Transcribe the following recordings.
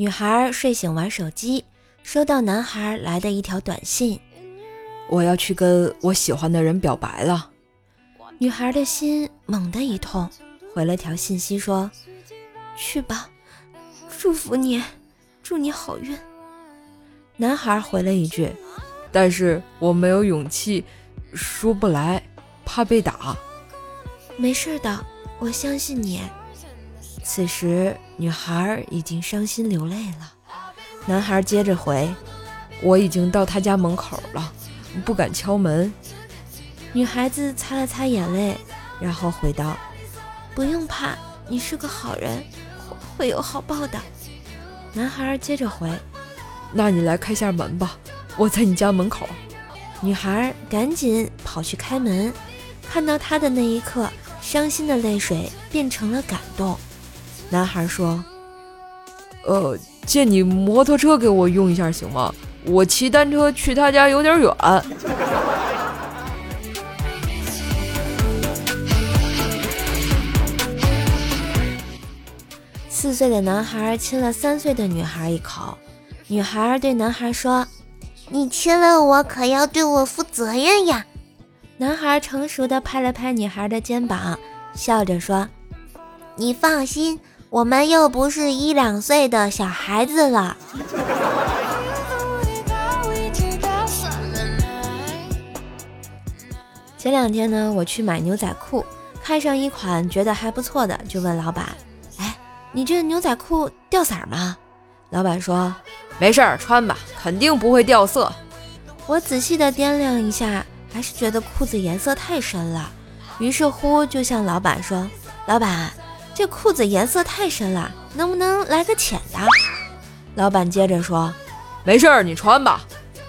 女孩睡醒玩手机，收到男孩来的一条短信：“我要去跟我喜欢的人表白了。”女孩的心猛地一痛，回了条信息说：“去吧，祝福你，祝你好运。”男孩回了一句：“但是我没有勇气，说不来，怕被打。”没事的，我相信你。此时，女孩已经伤心流泪了。男孩接着回：“我已经到他家门口了，不敢敲门。”女孩子擦了擦眼泪，然后回道：“不用怕，你是个好人，会有好报的。”男孩接着回：“那你来开下门吧，我在你家门口。”女孩赶紧跑去开门，看到他的那一刻，伤心的泪水变成了感动。男孩说：“呃，借你摩托车给我用一下行吗？我骑单车去他家有点远。”四岁的男孩亲了三岁的女孩一口，女孩对男孩说：“你亲了我，可要对我负责任呀。”男孩成熟的拍了拍女孩的肩膀，笑着说：“你放心。”我们又不是一两岁的小孩子了。前两天呢，我去买牛仔裤，看上一款觉得还不错的，就问老板：“哎，你这牛仔裤掉色吗？”老板说：“没事儿，穿吧，肯定不会掉色。”我仔细的掂量一下，还是觉得裤子颜色太深了，于是乎就向老板说：“老板。”这裤子颜色太深了，能不能来个浅的？老板接着说：“没事儿，你穿吧，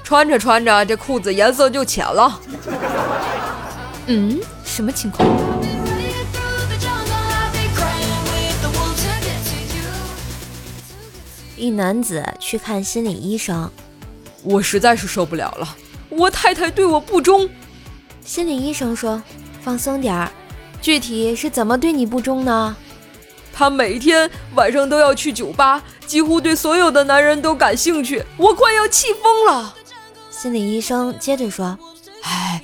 穿着穿着这裤子颜色就浅了。”嗯，什么情况？一男子去看心理医生，我实在是受不了了，我太太对我不忠。心理医生说：“放松点儿，具体是怎么对你不忠呢？”他每天晚上都要去酒吧，几乎对所有的男人都感兴趣，我快要气疯了。心理医生接着说：“哎，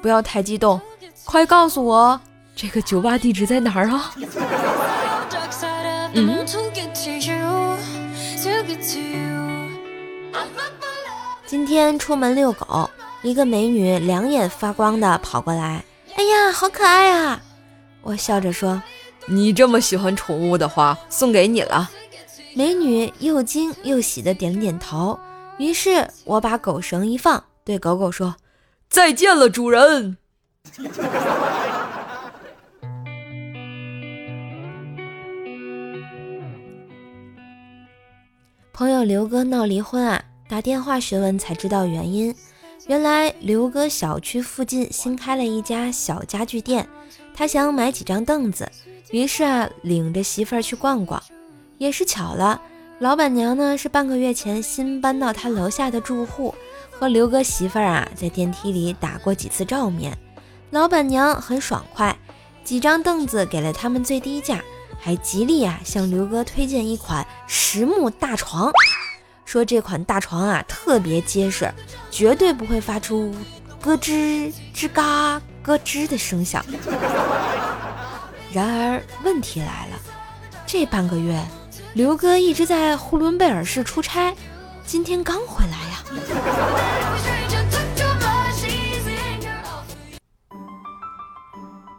不要太激动，快告诉我这个酒吧地址在哪儿啊？”嗯。今天出门遛狗，一个美女两眼发光的跑过来，哎呀，好可爱啊！我笑着说。你这么喜欢宠物的话，送给你了。美女又惊又喜的点了点头。于是我把狗绳一放，对狗狗说：“再见了，主人。”朋友刘哥闹离婚啊，打电话询问才知道原因。原来刘哥小区附近新开了一家小家具店，他想买几张凳子。于是啊，领着媳妇儿去逛逛，也是巧了，老板娘呢是半个月前新搬到他楼下的住户，和刘哥媳妇儿啊在电梯里打过几次照面。老板娘很爽快，几张凳子给了他们最低价，还极力啊向刘哥推荐一款实木大床，说这款大床啊特别结实，绝对不会发出咯吱吱嘎咯吱的声响。然而问题来了，这半个月，刘哥一直在呼伦贝尔市出差，今天刚回来呀。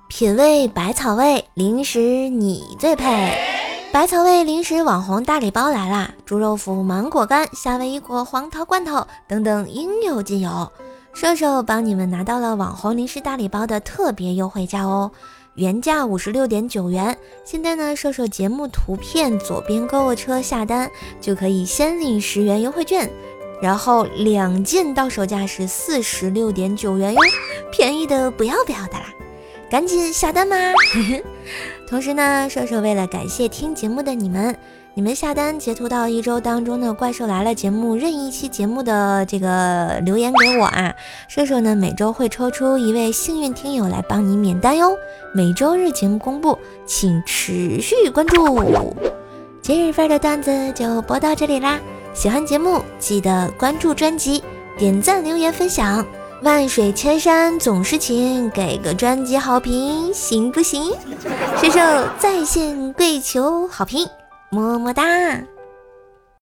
品味百草味零食，你最配！百草味零食网红大礼包来啦！猪肉脯、芒果干、夏威夷果、黄桃罐头等等应有尽有，瘦瘦帮你们拿到了网红零食大礼包的特别优惠价哦！原价五十六点九元，现在呢，瘦瘦节目图片左边购物车下单就可以先领十元优惠券，然后两件到手价是四十六点九元哟，便宜的不要不要的啦，赶紧下单吧！同时呢，瘦瘦为了感谢听节目的你们。你们下单截图到一周当中的《怪兽来了》节目任意一期节目的这个留言给我啊，射手呢每周会抽出一位幸运听友来帮你免单哟。每周日节目公布，请持续关注。今日份的段子就播到这里啦！喜欢节目记得关注专辑、点赞、留言、分享。万水千山总是情，给个专辑好评行不行？射手在线跪求好评，么么哒！